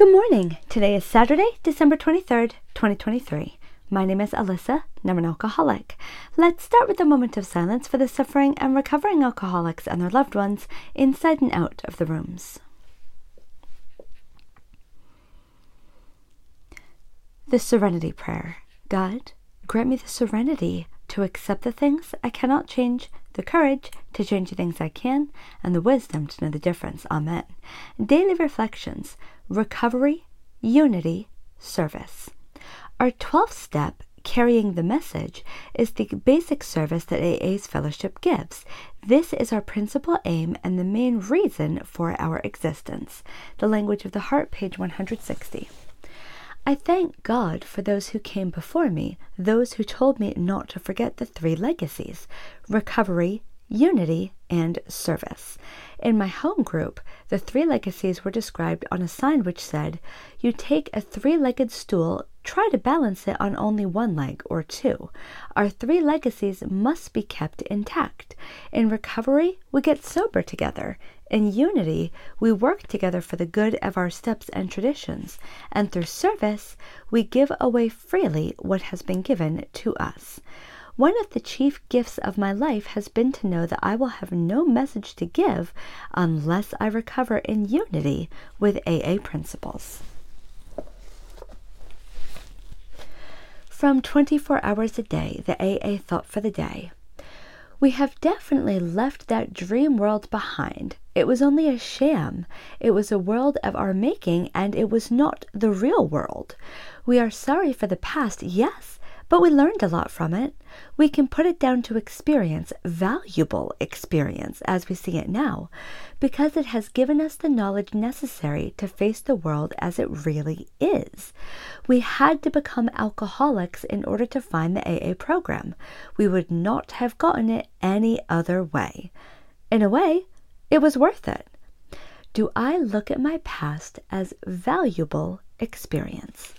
Good morning. Today is Saturday, December 23rd, 2023. My name is Alyssa, and I'm an alcoholic. Let's start with a moment of silence for the suffering and recovering alcoholics and their loved ones inside and out of the rooms. The Serenity Prayer God, grant me the serenity to accept the things I cannot change, the courage to change the things I can, and the wisdom to know the difference. Amen. Daily reflections recovery, unity, service. Our 12th step, carrying the message, is the basic service that AA's fellowship gives. This is our principal aim and the main reason for our existence. The Language of the Heart, page 160. I thank God for those who came before me, those who told me not to forget the three legacies recovery, unity, and service. In my home group, the three legacies were described on a sign which said, You take a three legged stool, try to balance it on only one leg or two. Our three legacies must be kept intact. In recovery, we get sober together. In unity, we work together for the good of our steps and traditions. And through service, we give away freely what has been given to us. One of the chief gifts of my life has been to know that I will have no message to give unless I recover in unity with AA principles. From 24 hours a day, the AA thought for the day. We have definitely left that dream world behind. It was only a sham. It was a world of our making, and it was not the real world. We are sorry for the past, yes, but we learned a lot from it. We can put it down to experience, valuable experience, as we see it now, because it has given us the knowledge necessary to face the world as it really is. We had to become alcoholics in order to find the AA program. We would not have gotten it any other way. In a way, it was worth it. Do I look at my past as valuable experience?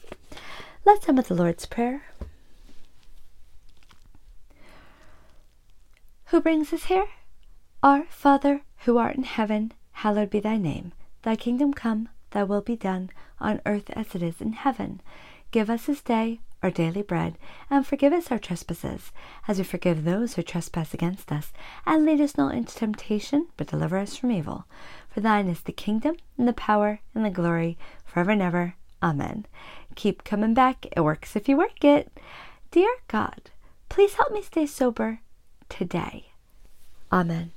Let's end with the Lord's Prayer. Who brings us here? Our Father, who art in heaven, hallowed be thy name. Thy kingdom come, thy will be done, on earth as it is in heaven. Give us this day our daily bread, and forgive us our trespasses, as we forgive those who trespass against us. And lead us not into temptation, but deliver us from evil. For thine is the kingdom, and the power, and the glory, forever and ever. Amen. Keep coming back. It works if you work it. Dear God, please help me stay sober today. Amen.